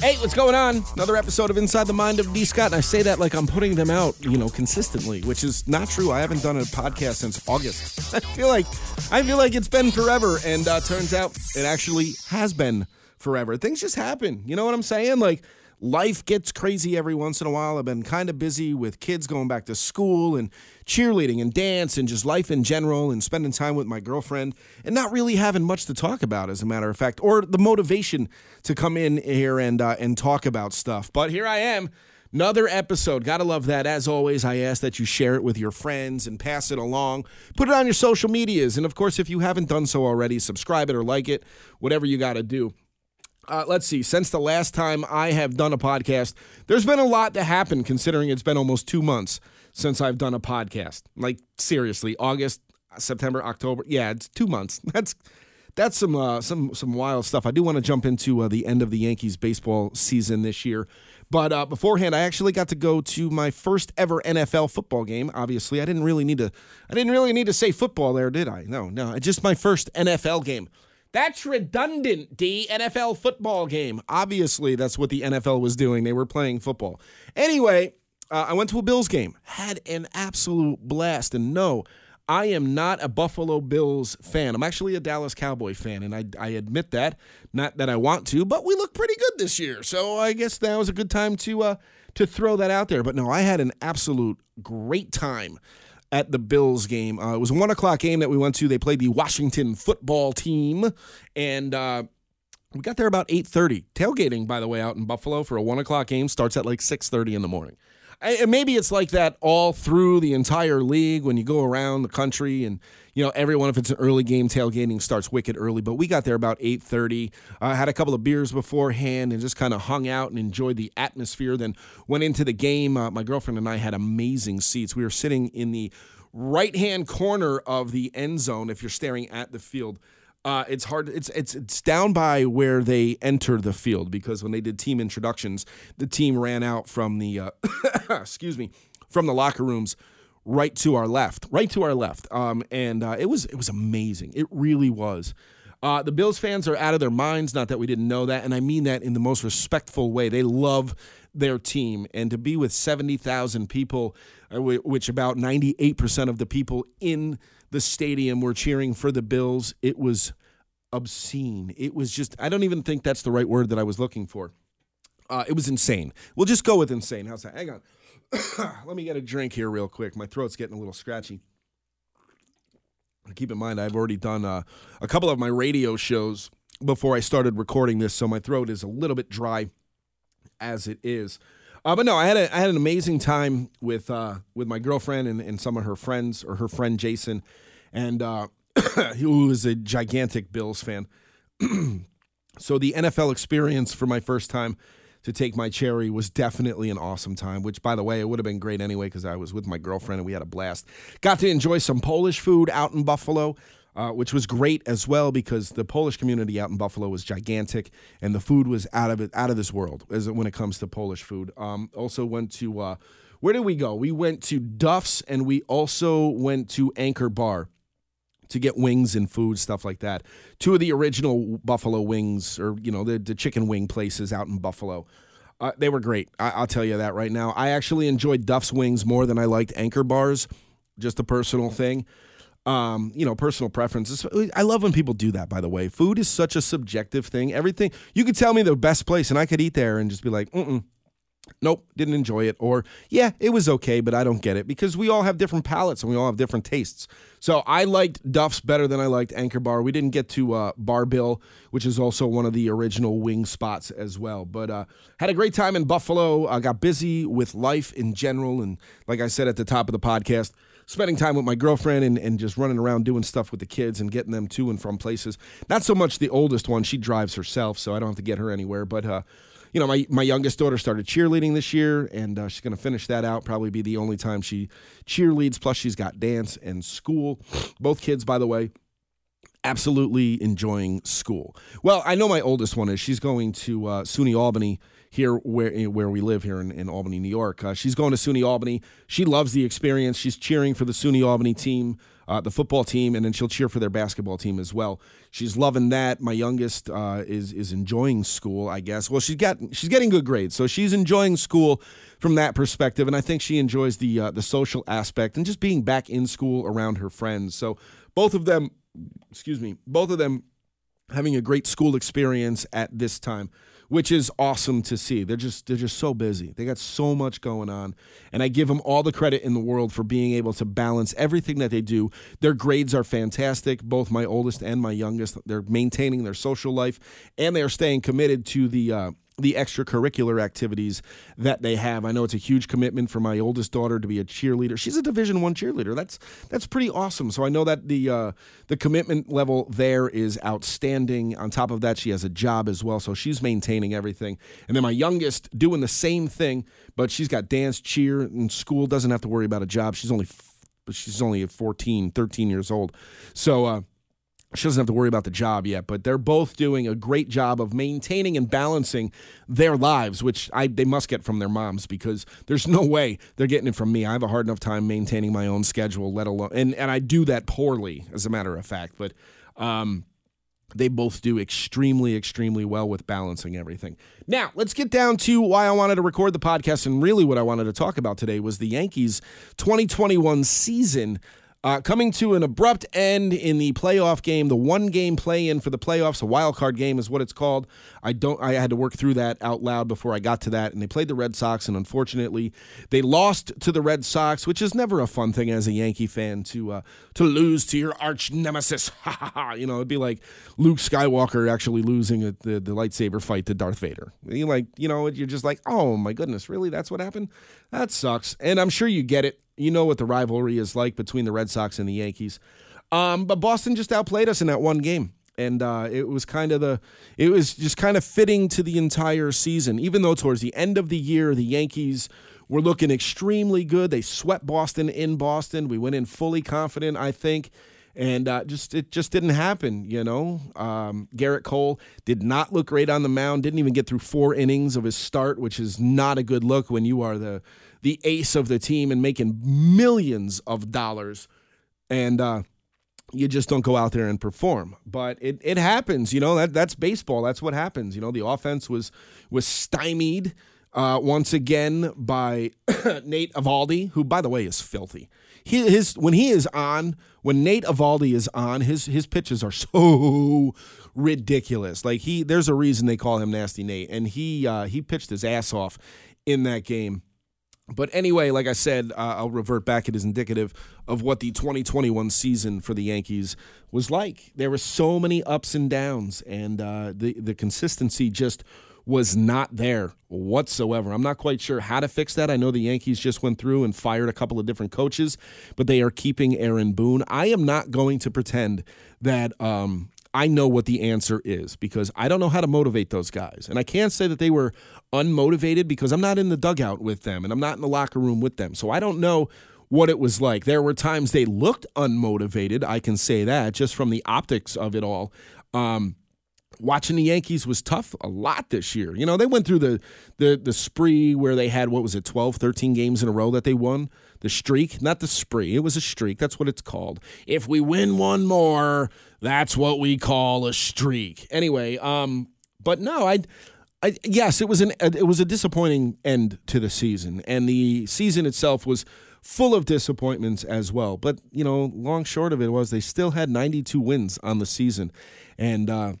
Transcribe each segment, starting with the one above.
Hey, what's going on? Another episode of Inside the Mind of D. Scott, and I say that like I'm putting them out, you know, consistently, which is not true. I haven't done a podcast since August. I feel like I feel like it's been forever, and uh, turns out it actually has been forever. Things just happen. You know what I'm saying? Like life gets crazy every once in a while. I've been kind of busy with kids going back to school and cheerleading and dance and just life in general and spending time with my girlfriend and not really having much to talk about, as a matter of fact, or the motivation to come in here and uh, and talk about stuff. But here I am. Another episode. Gotta love that. As always, I ask that you share it with your friends and pass it along. Put it on your social medias. And of course, if you haven't done so already, subscribe it or like it, whatever you gotta do. Uh, let's see. Since the last time I have done a podcast, there's been a lot to happen considering it's been almost two months since I've done a podcast. Like seriously, August, September, October. Yeah, it's two months. That's that's some uh, some some wild stuff. I do want to jump into uh, the end of the Yankees baseball season this year, but uh, beforehand, I actually got to go to my first ever NFL football game. Obviously, I didn't really need to. I didn't really need to say football there, did I? No, no. Just my first NFL game. That's redundant, D. NFL football game. Obviously, that's what the NFL was doing. They were playing football. Anyway, uh, I went to a Bills game, had an absolute blast. And no, I am not a Buffalo Bills fan. I'm actually a Dallas Cowboy fan, and I, I admit that. Not that I want to, but we look pretty good this year. So I guess that was a good time to uh, to throw that out there. But no, I had an absolute great time at the Bills game. Uh, it was a one o'clock game that we went to. They played the Washington football team, and uh, we got there about eight thirty. Tailgating, by the way, out in Buffalo for a one o'clock game starts at like six thirty in the morning. And maybe it's like that all through the entire league when you go around the country and you know everyone if it's an early game tailgating starts wicked early but we got there about 8.30 uh, had a couple of beers beforehand and just kind of hung out and enjoyed the atmosphere. Then went into the game uh, my girlfriend and i had amazing seats. We were sitting in the right hand corner of the end zone if you're staring at the field uh, it's hard. It's it's it's down by where they enter the field because when they did team introductions, the team ran out from the uh, excuse me from the locker rooms right to our left, right to our left. Um, and uh, it was it was amazing. It really was. Uh, the Bills fans are out of their minds. Not that we didn't know that, and I mean that in the most respectful way. They love their team, and to be with seventy thousand people, uh, which about ninety eight percent of the people in the stadium were cheering for the Bills. It was obscene. It was just, I don't even think that's the right word that I was looking for. Uh, it was insane. We'll just go with insane. How's that? Hang on. Let me get a drink here, real quick. My throat's getting a little scratchy. Keep in mind, I've already done uh, a couple of my radio shows before I started recording this, so my throat is a little bit dry as it is. Uh, but no, I had a, I had an amazing time with uh, with my girlfriend and, and some of her friends, or her friend Jason, and uh, who is a gigantic Bills fan. so the NFL experience for my first time to take my cherry was definitely an awesome time. Which, by the way, it would have been great anyway because I was with my girlfriend and we had a blast. Got to enjoy some Polish food out in Buffalo. Uh, which was great as well because the Polish community out in Buffalo was gigantic, and the food was out of it, out of this world as when it comes to Polish food. Um, also went to uh, where did we go? We went to Duff's, and we also went to Anchor Bar to get wings and food, stuff like that. Two of the original Buffalo wings, or you know, the, the chicken wing places out in Buffalo. Uh, they were great. I, will tell you that right now. I actually enjoyed Duff's wings more than I liked Anchor bars. Just a personal thing. Um, you know, personal preferences. I love when people do that. By the way, food is such a subjective thing. Everything you could tell me the best place, and I could eat there and just be like, mm nope, didn't enjoy it. Or, yeah, it was okay, but I don't get it because we all have different palates and we all have different tastes. So I liked Duff's better than I liked Anchor Bar. We didn't get to uh, Bar Bill, which is also one of the original wing spots as well. But uh, had a great time in Buffalo. I got busy with life in general. And like I said at the top of the podcast, spending time with my girlfriend and, and just running around doing stuff with the kids and getting them to and from places. Not so much the oldest one. She drives herself, so I don't have to get her anywhere. But, uh, you know, my, my youngest daughter started cheerleading this year, and uh, she's going to finish that out. Probably be the only time she cheerleads. Plus, she's got dance and school. Both kids, by the way, absolutely enjoying school. Well, I know my oldest one is. She's going to uh, SUNY Albany here where where we live here in, in Albany, New York. Uh, she's going to SUNY Albany. She loves the experience. She's cheering for the SUNY Albany team, uh, the football team, and then she'll cheer for their basketball team as well. She's loving that. My youngest uh, is is enjoying school, I guess. Well, she's got she's getting good grades, so she's enjoying school from that perspective, and I think she enjoys the uh, the social aspect and just being back in school around her friends. So both of them, excuse me, both of them having a great school experience at this time which is awesome to see. They're just they're just so busy. They got so much going on, and I give them all the credit in the world for being able to balance everything that they do. Their grades are fantastic. Both my oldest and my youngest, they're maintaining their social life, and they are staying committed to the. Uh, the extracurricular activities that they have. I know it's a huge commitment for my oldest daughter to be a cheerleader. She's a Division One cheerleader. That's that's pretty awesome. So I know that the uh, the commitment level there is outstanding. On top of that, she has a job as well, so she's maintaining everything. And then my youngest doing the same thing, but she's got dance, cheer, and school. Doesn't have to worry about a job. She's only she's only 14, 13 years old. So. Uh, she doesn't have to worry about the job yet, but they're both doing a great job of maintaining and balancing their lives, which I they must get from their moms because there's no way they're getting it from me. I have a hard enough time maintaining my own schedule, let alone and and I do that poorly, as a matter of fact. But um, they both do extremely, extremely well with balancing everything. Now, let's get down to why I wanted to record the podcast. And really, what I wanted to talk about today was the Yankees 2021 season. Uh, coming to an abrupt end in the playoff game, the one game play in for the playoffs, a wild card game is what it's called. I don't. I had to work through that out loud before I got to that, and they played the Red Sox, and unfortunately, they lost to the Red Sox, which is never a fun thing as a Yankee fan to uh, to lose to your arch nemesis. Ha ha ha. You know, it'd be like Luke Skywalker actually losing a, the the lightsaber fight to Darth Vader. You like, you know, you're just like, oh my goodness, really? That's what happened? That sucks. And I'm sure you get it you know what the rivalry is like between the Red Sox and the Yankees. Um, but Boston just outplayed us in that one game. And uh, it was kind of the, it was just kind of fitting to the entire season. Even though towards the end of the year, the Yankees were looking extremely good. They swept Boston in Boston. We went in fully confident, I think and uh, just it just didn't happen. You know, um, Gerrit Cole did not look great on the mound. Didn't even get through four innings of his start, which is not a good look when you are the the ace of the team and making millions of dollars, and uh, you just don't go out there and perform. But it, it happens, you know. That that's baseball. That's what happens. You know, the offense was was stymied uh, once again by Nate Eovaldi, who, by the way, is filthy. He, his when he is on, when Nate Eovaldi is on, his his pitches are so ridiculous. Like he, there's a reason they call him Nasty Nate, and he uh, he pitched his ass off in that game. But anyway, like I said, uh, I'll revert back. It is indicative of what the 2021 season for the Yankees was like. There were so many ups and downs, and uh, the the consistency just was not there whatsoever. I'm not quite sure how to fix that. I know the Yankees just went through and fired a couple of different coaches, but they are keeping Aaron Boone. I am not going to pretend that um, I know what the answer is because I don't know how to motivate those guys. And I can't say that they were unmotivated because I'm not in the dugout with them and I'm not in the locker room with them. So I don't know what it was like. There were times they looked unmotivated. I can say that just from the optics of it all. Um, watching the Yankees was tough a lot this year. You know, they went through the the the spree where they had what was it 12, 13 games in a row that they won. The streak, not the spree. It was a streak. That's what it's called. If we win one more, that's what we call a streak. Anyway, um but no, I I, yes, it was an it was a disappointing end to the season, and the season itself was full of disappointments as well. But you know, long short of it was they still had 92 wins on the season, and uh,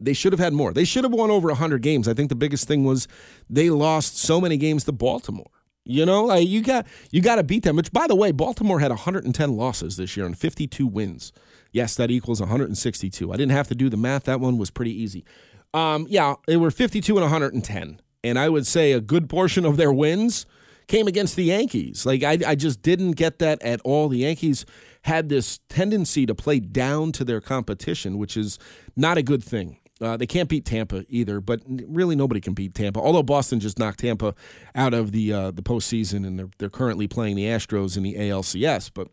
they should have had more. They should have won over 100 games. I think the biggest thing was they lost so many games to Baltimore. You know, like you got you got to beat them. Which, by the way, Baltimore had 110 losses this year and 52 wins. Yes, that equals 162. I didn't have to do the math. That one was pretty easy. Um, yeah, they were 52 and 110, and I would say a good portion of their wins came against the Yankees. Like I, I just didn't get that at all. The Yankees had this tendency to play down to their competition, which is not a good thing. Uh, they can't beat Tampa either, but really nobody can beat Tampa. Although Boston just knocked Tampa out of the uh, the postseason, and they're they're currently playing the Astros in the ALCS. But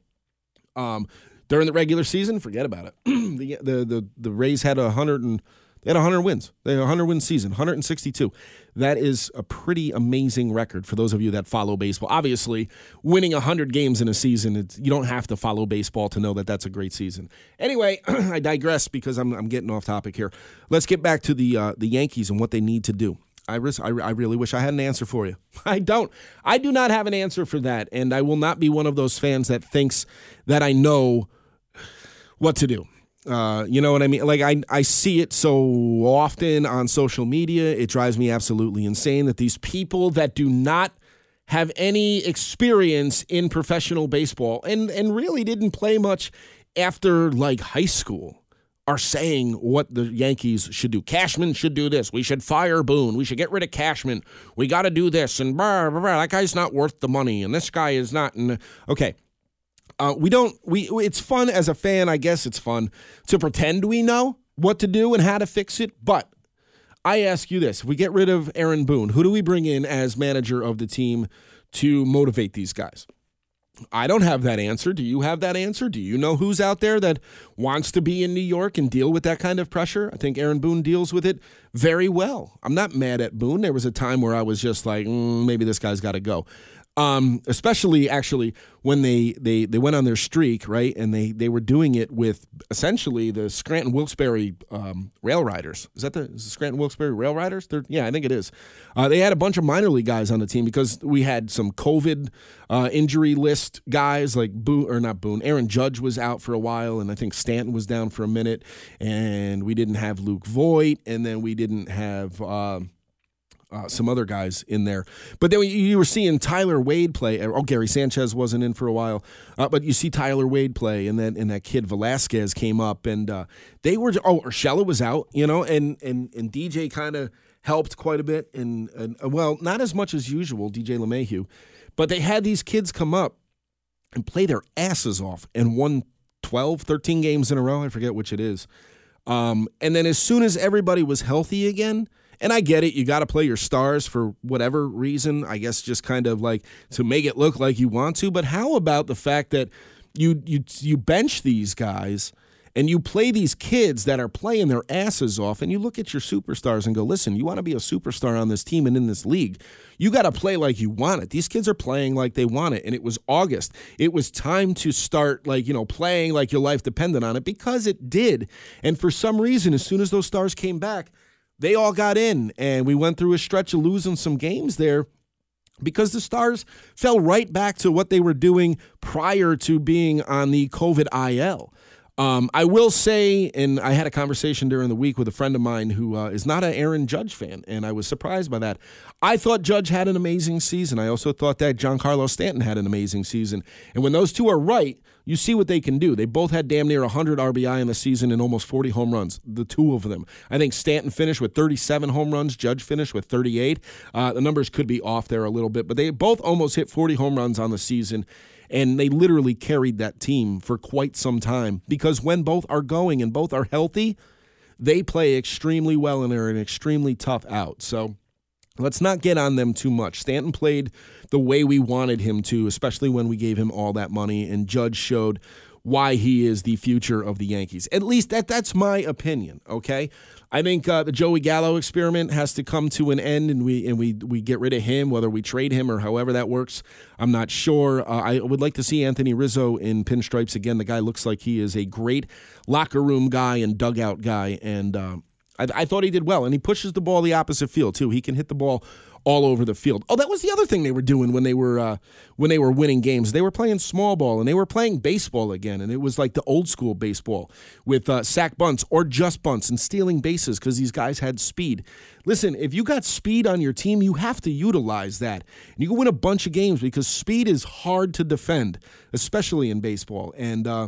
um, during the regular season, forget about it. the, the the the Rays had a hundred and they had 100 wins. They had a 100 win season, 162. That is a pretty amazing record for those of you that follow baseball. Obviously, winning 100 games in a season, you don't have to follow baseball to know that that's a great season. Anyway, I digress because I'm, I'm getting off topic here. Let's get back to the uh, the Yankees and what they need to do. I, I, I really wish I had an answer for you. I don't. I do not have an answer for that, and I will not be one of those fans that thinks that I know what to do. Uh, you know what I mean? Like I, I see it so often on social media. It drives me absolutely insane that these people that do not have any experience in professional baseball and and really didn't play much after like high school are saying what the Yankees should do. Cashman should do this. We should fire Boone. We should get rid of Cashman. We got to do this. And blah, blah, blah. that guy's not worth the money. And this guy is not. And okay, uh, we don't. We it's fun as a fan. I guess it's fun to pretend we know what to do and how to fix it. But I ask you this: If we get rid of Aaron Boone, who do we bring in as manager of the team to motivate these guys? I don't have that answer. Do you have that answer? Do you know who's out there that wants to be in New York and deal with that kind of pressure? I think Aaron Boone deals with it very well. I'm not mad at Boone. There was a time where I was just like, mm, maybe this guy's got to go. Um, especially actually when they, they they went on their streak, right? And they they were doing it with essentially the Scranton Wilkes-Barre um, Rail Riders. Is that the, is the Scranton Wilkes-Barre Rail Riders? They're, yeah, I think it is. Uh, they had a bunch of minor league guys on the team because we had some COVID uh, injury list guys like Boone or not Boone. Aaron Judge was out for a while, and I think Stanton was down for a minute, and we didn't have Luke Voit, and then we didn't have. Um, uh, some other guys in there. But then you were seeing Tyler Wade play. Oh, Gary Sanchez wasn't in for a while, uh, but you see Tyler Wade play, and then and that kid Velazquez came up, and uh, they were. Oh, Urshela was out, you know, and and and DJ kind of helped quite a bit, and, and uh, well, not as much as usual, DJ LeMahieu, but they had these kids come up and play their asses off and won 12, 13 games in a row. I forget which it is. Um, and then as soon as everybody was healthy again and I get it. You got to play your stars for whatever reason. I guess just kind of like to make it look like you want to. But how about the fact that you you you bench these guys and you play these kids that are playing their asses off and you look at your superstars and go, "Listen, you want to be a superstar on this team and in this league. You got to play like you want it. These kids are playing like they want it." And it was August. It was time to start like, you know, playing like your life depended on it because it did. And for some reason, as soon as those stars came back, they all got in, and we went through a stretch of losing some games there because the Stars fell right back to what they were doing prior to being on the COVID IL. Um, I will say, and I had a conversation during the week with a friend of mine who uh, is not an Aaron Judge fan, and I was surprised by that. I thought Judge had an amazing season. I also thought that Giancarlo Stanton had an amazing season. And when those two are right, you see what they can do. They both had damn near 100 RBI in the season and almost 40 home runs, the two of them. I think Stanton finished with 37 home runs, Judge finished with 38. Uh, the numbers could be off there a little bit, but they both almost hit 40 home runs on the season and they literally carried that team for quite some time because when both are going and both are healthy, they play extremely well and they're an extremely tough out. So let's not get on them too much. Stanton played the way we wanted him to, especially when we gave him all that money, and Judge showed why he is the future of the Yankees. At least that that's my opinion. Okay, I think uh, the Joey Gallo experiment has to come to an end, and we and we we get rid of him, whether we trade him or however that works. I'm not sure. Uh, I would like to see Anthony Rizzo in pinstripes again. The guy looks like he is a great locker room guy and dugout guy, and uh, I, I thought he did well. And he pushes the ball the opposite field too. He can hit the ball all over the field. Oh, that was the other thing they were doing when they were uh, when they were winning games. They were playing small ball and they were playing baseball again, and it was like the old school baseball with uh, sack bunts or just bunts and stealing bases because these guys had speed. Listen, if you got speed on your team, you have to utilize that. And you can win a bunch of games because speed is hard to defend, especially in baseball. And uh,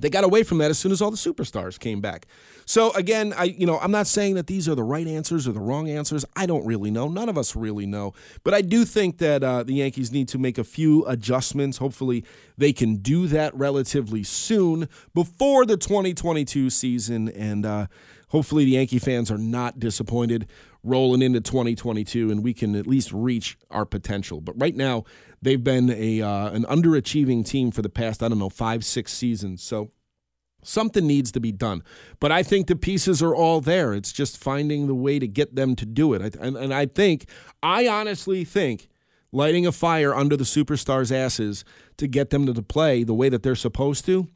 they got away from that as soon as all the superstars came back. So again, I you know, I'm not saying that these are the right answers or the wrong answers. I don't really know. None of us really know. But I do think that uh, the Yankees need to make a few adjustments. Hopefully, they can do that relatively soon before the 2022 season. And uh, hopefully the Yankee fans are not disappointed rolling into 2022 and we can at least reach our potential. But right now, they've been a uh, an underachieving team for the past I don't know five six seasons. So something needs to be done. But I think the pieces are all there. It's just finding the way to get them to do it. And, and I think I honestly think lighting a fire under the superstars' asses to get them to play the way that they're supposed to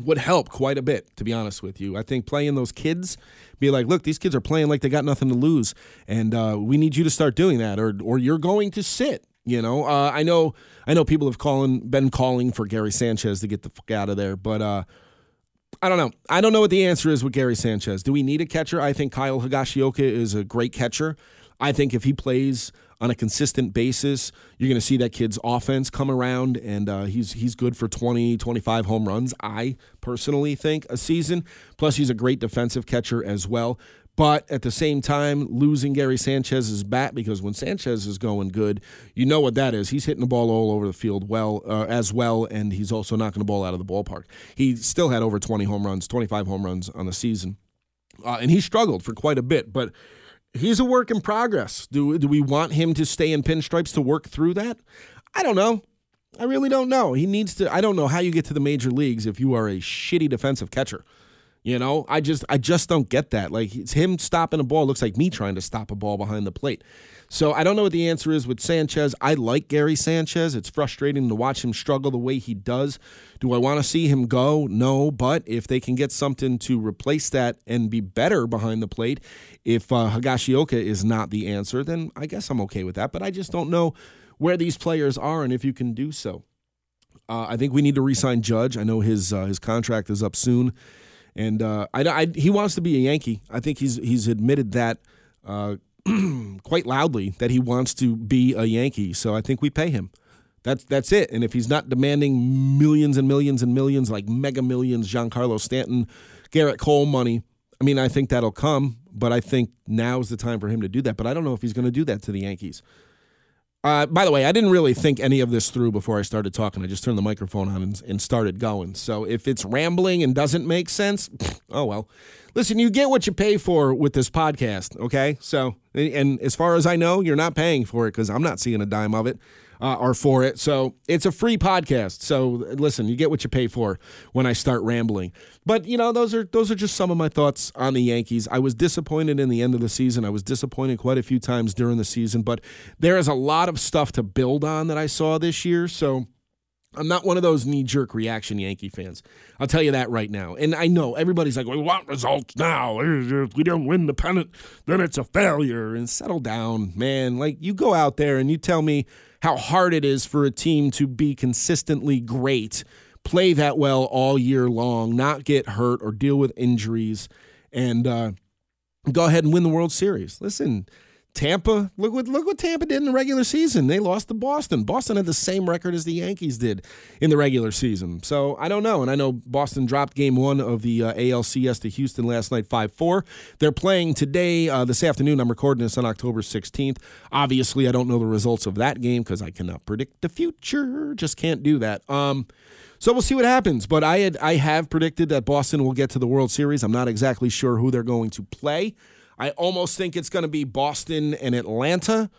would help quite a bit, to be honest with you. I think playing those kids, be like, look, these kids are playing like they got nothing to lose, and uh, we need you to start doing that, or or you're going to sit. You know, uh, I know, I know people have calling been calling for Gary Sanchez to get the fuck out of there, but uh, I don't know. I don't know what the answer is with Gary Sanchez. Do we need a catcher? I think Kyle Higashioka is a great catcher. I think if he plays on a consistent basis, you're going to see that kid's offense come around, and uh, he's he's good for 20, 25 home runs. I personally think a season. Plus, he's a great defensive catcher as well. But at the same time, losing Gary Sanchez's bat because when Sanchez is going good, you know what that is. He's hitting the ball all over the field well uh, as well, and he's also knocking the ball out of the ballpark. He still had over 20 home runs, 25 home runs on the season, uh, and he struggled for quite a bit. But he's a work in progress. Do do we want him to stay in pinstripes to work through that? I don't know. I really don't know. He needs to. I don't know how you get to the major leagues if you are a shitty defensive catcher. You know, I just I just don't get that. Like it's him stopping a ball looks like me trying to stop a ball behind the plate. So I don't know what the answer is with Sanchez. I like Gary Sanchez. It's frustrating to watch him struggle the way he does. Do I want to see him go? No, but if they can get something to replace that and be better behind the plate, if uh, Higashioka is not the answer, then I guess I'm okay with that. But I just don't know where these players are and if you can do so. Uh, I think we need to re-sign Judge. I know his uh, his contract is up soon and uh, I, I, he wants to be a Yankee. I think he's he's admitted that uh, quite loudly that he wants to be a Yankee. So I think we pay him. That's that's it. And if he's not demanding millions and millions and millions, like mega millions, Giancarlo Stanton, Gerrit Cole money, I mean, I think that'll come. But I think now is the time for him to do that. But I don't know if he's going to do that to the Yankees. Uh, by the way, I didn't really think any of this through before I started talking. I just turned the microphone on and, and, started going. So if it's rambling and doesn't make sense, oh well. Listen, you get what you pay for with this podcast, okay? So, and as far as I know, you're not paying for it because I'm not seeing a dime of it uh, are for it. So it's a free podcast. So listen, you get what you pay for when I start rambling. But you know, those are those are just some of my thoughts on the Yankees. I was disappointed in the end of the season. I was disappointed quite a few times during the season, but there is a lot of stuff to build on that I saw this year. So I'm not one of those knee jerk reaction Yankee fans. I'll tell you that right now. And I know everybody's like, we want results now. If we don't win the pennant, then it's a failure. And settle down, man. Like, you go out there and you tell me how hard it is for a team to be consistently great, play that well all year long, not get hurt or deal with injuries, and uh, go ahead and win the World Series. Listen, Tampa, look what look what Tampa did in the regular season. They lost to Boston. Boston had the same record as the Yankees did in the regular season. So I don't know. And I know Boston dropped game one of the uh, ALCS to Houston last night, five four. They're playing today, uh, this afternoon. I'm recording this on October 16th. Obviously, I don't know the results of that game because I cannot predict the future. Just can't do that. Um, so we'll see what happens. But I had I have predicted that Boston will get to the World Series. I'm not exactly sure who they're going to play. I almost think it's going to be Boston and Atlanta.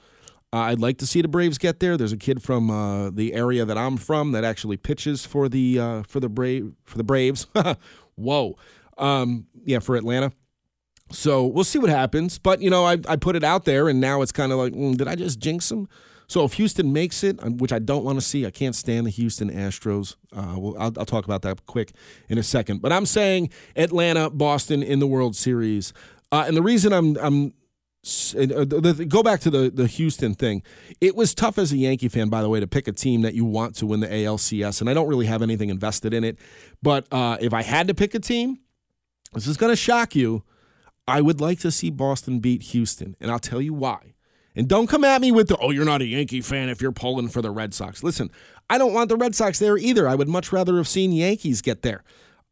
Uh, I'd like to see the Braves get there. There's a kid from uh, the area that I'm from that actually pitches for the uh, for the Brave for the Braves. Whoa, um, yeah, for Atlanta. So we'll see what happens. But you know, I, I put it out there, and now it's kind of like, mm, did I just jinx them? So if Houston makes it, which I don't want to see, I can't stand the Houston Astros. Uh, I'll, I'll, talk about that quick in a second. But I'm saying Atlanta, Boston in the World Series. Uh, and the reason I'm I'm uh, go back to the the Houston thing. It was tough as a Yankee fan, by the way, to pick a team that you want to win the ALCS, and I don't really have anything invested in it. But uh, if I had to pick a team, this is going to shock you. I would like to see Boston beat Houston, and I'll tell you why. And don't come at me with the, oh, you're not a Yankee fan if you're pulling for the Red Sox. Listen, I don't want the Red Sox there either. I would much rather have seen Yankees get there.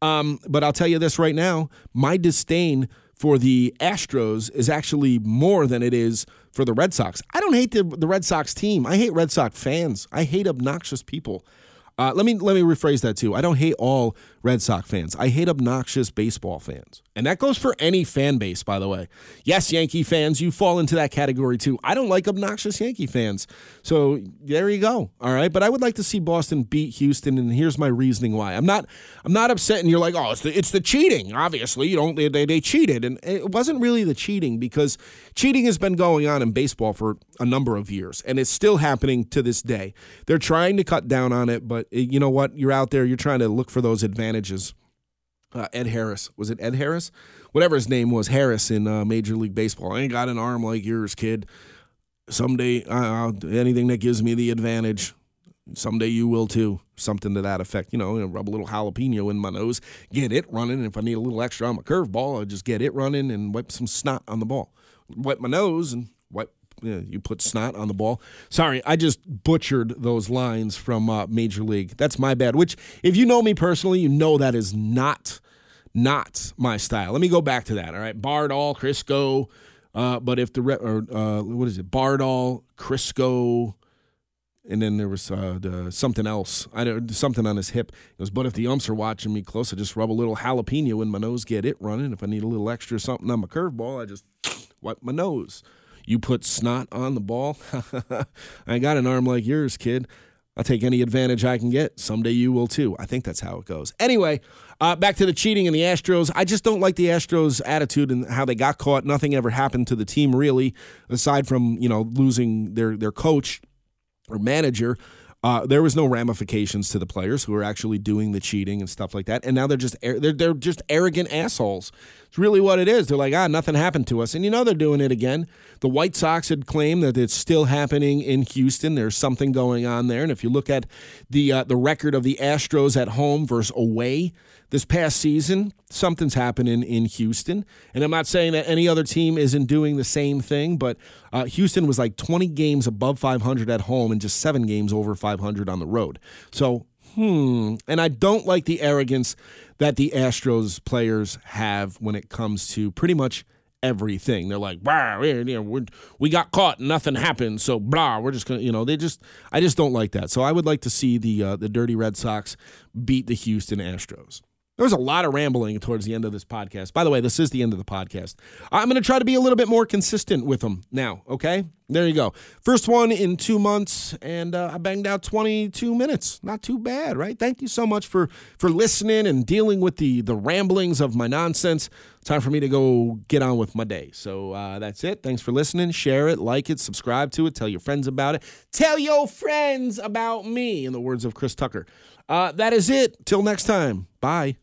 Um, but I'll tell you this right now my disdain for the Astros is actually more than it is for the Red Sox. I don't hate the, the Red Sox team. I hate Red Sox fans. I hate obnoxious people. Uh, let me let me rephrase that too. I don't hate all Red Sox fans. I hate obnoxious baseball fans. And that goes for any fan base, by the way. Yes, Yankee fans, you fall into that category too. I don't like obnoxious Yankee fans. So there you go. All right. But I would like to see Boston beat Houston, and here's my reasoning why. I'm not I'm not upset and you're like, oh, it's the it's the cheating. Obviously, you don't they, they, they cheated. And it wasn't really the cheating because cheating has been going on in baseball for a number of years, and it's still happening to this day. They're trying to cut down on it, but eh, you know what? You're out there, you're trying to look for those advantages. Uh, Ed Harris. Was it Ed Harris? Whatever his name was, Harris in uh, Major League Baseball. I ain't got an arm like yours, kid. Someday, uh, anything that gives me the advantage, someday you will too. Something to that effect. You know, rub a little jalapeno in my nose, get it running. And if I need a little extra on my curveball, I'll just get it running and wipe some snot on the ball. Wipe my nose and you put snot on the ball. Sorry, I just butchered those lines from uh, Major League. That's my bad. Which, if you know me personally, you know that is not not my style. Let me go back to that. All right, Bardol, Crisco. Uh, but if the or uh, what is it, Bardol, Crisco, and then there was uh, the, something else. I don't something on his hip. It goes, but if the umps are watching me close, I just rub a little jalapeno in my nose, get it running. If I need a little extra something on my curveball, I just wipe my nose. You put snot on the ball. I got an arm like yours, kid. I'll take any advantage I can get. Someday you will too. I think that's how it goes. Anyway, uh, back to the cheating and the Astros. I just don't like the Astros' attitude and how they got caught. Nothing ever happened to the team really, aside from you know losing their their coach or manager. Uh, there was no ramifications to the players who were actually doing the cheating and stuff like that, and now they're just they're they're just arrogant assholes. It's really what it is. They're like, ah, nothing happened to us, and you know they're doing it again. The White Sox had claimed that it's still happening in Houston. There's something going on there, and if you look at the uh, the record of the Astros at home versus away, this past season, something's happening in Houston. And I'm not saying that any other team isn't doing the same thing, but uh, Houston was like 20 games above 500 at home and just seven games over 500 on the road. So, hmm. And I don't like the arrogance that the Astros players have when it comes to pretty much everything. They're like, you we got caught, nothing happened, so blah, we're just gonna, you know, they just, I just don't like that. So I would like to see the uh, the dirty Red Sox beat the Houston Astros. There was a lot of rambling towards the end of this podcast. By the way, this is the end of the podcast. I'm going to try to be a little bit more consistent with them now, okay? There you go. First one in two months, and uh, I banged out 22 minutes. Not too bad, right? Thank you so much for for listening and dealing with the the ramblings of my nonsense. Time for me to go get on with my day. So uh, that's it. Thanks for listening. Share it, like it, subscribe to it, tell your friends about it. Tell your friends about me, in the words of Chris Tucker. Uh, that is it. Till next time. Bye.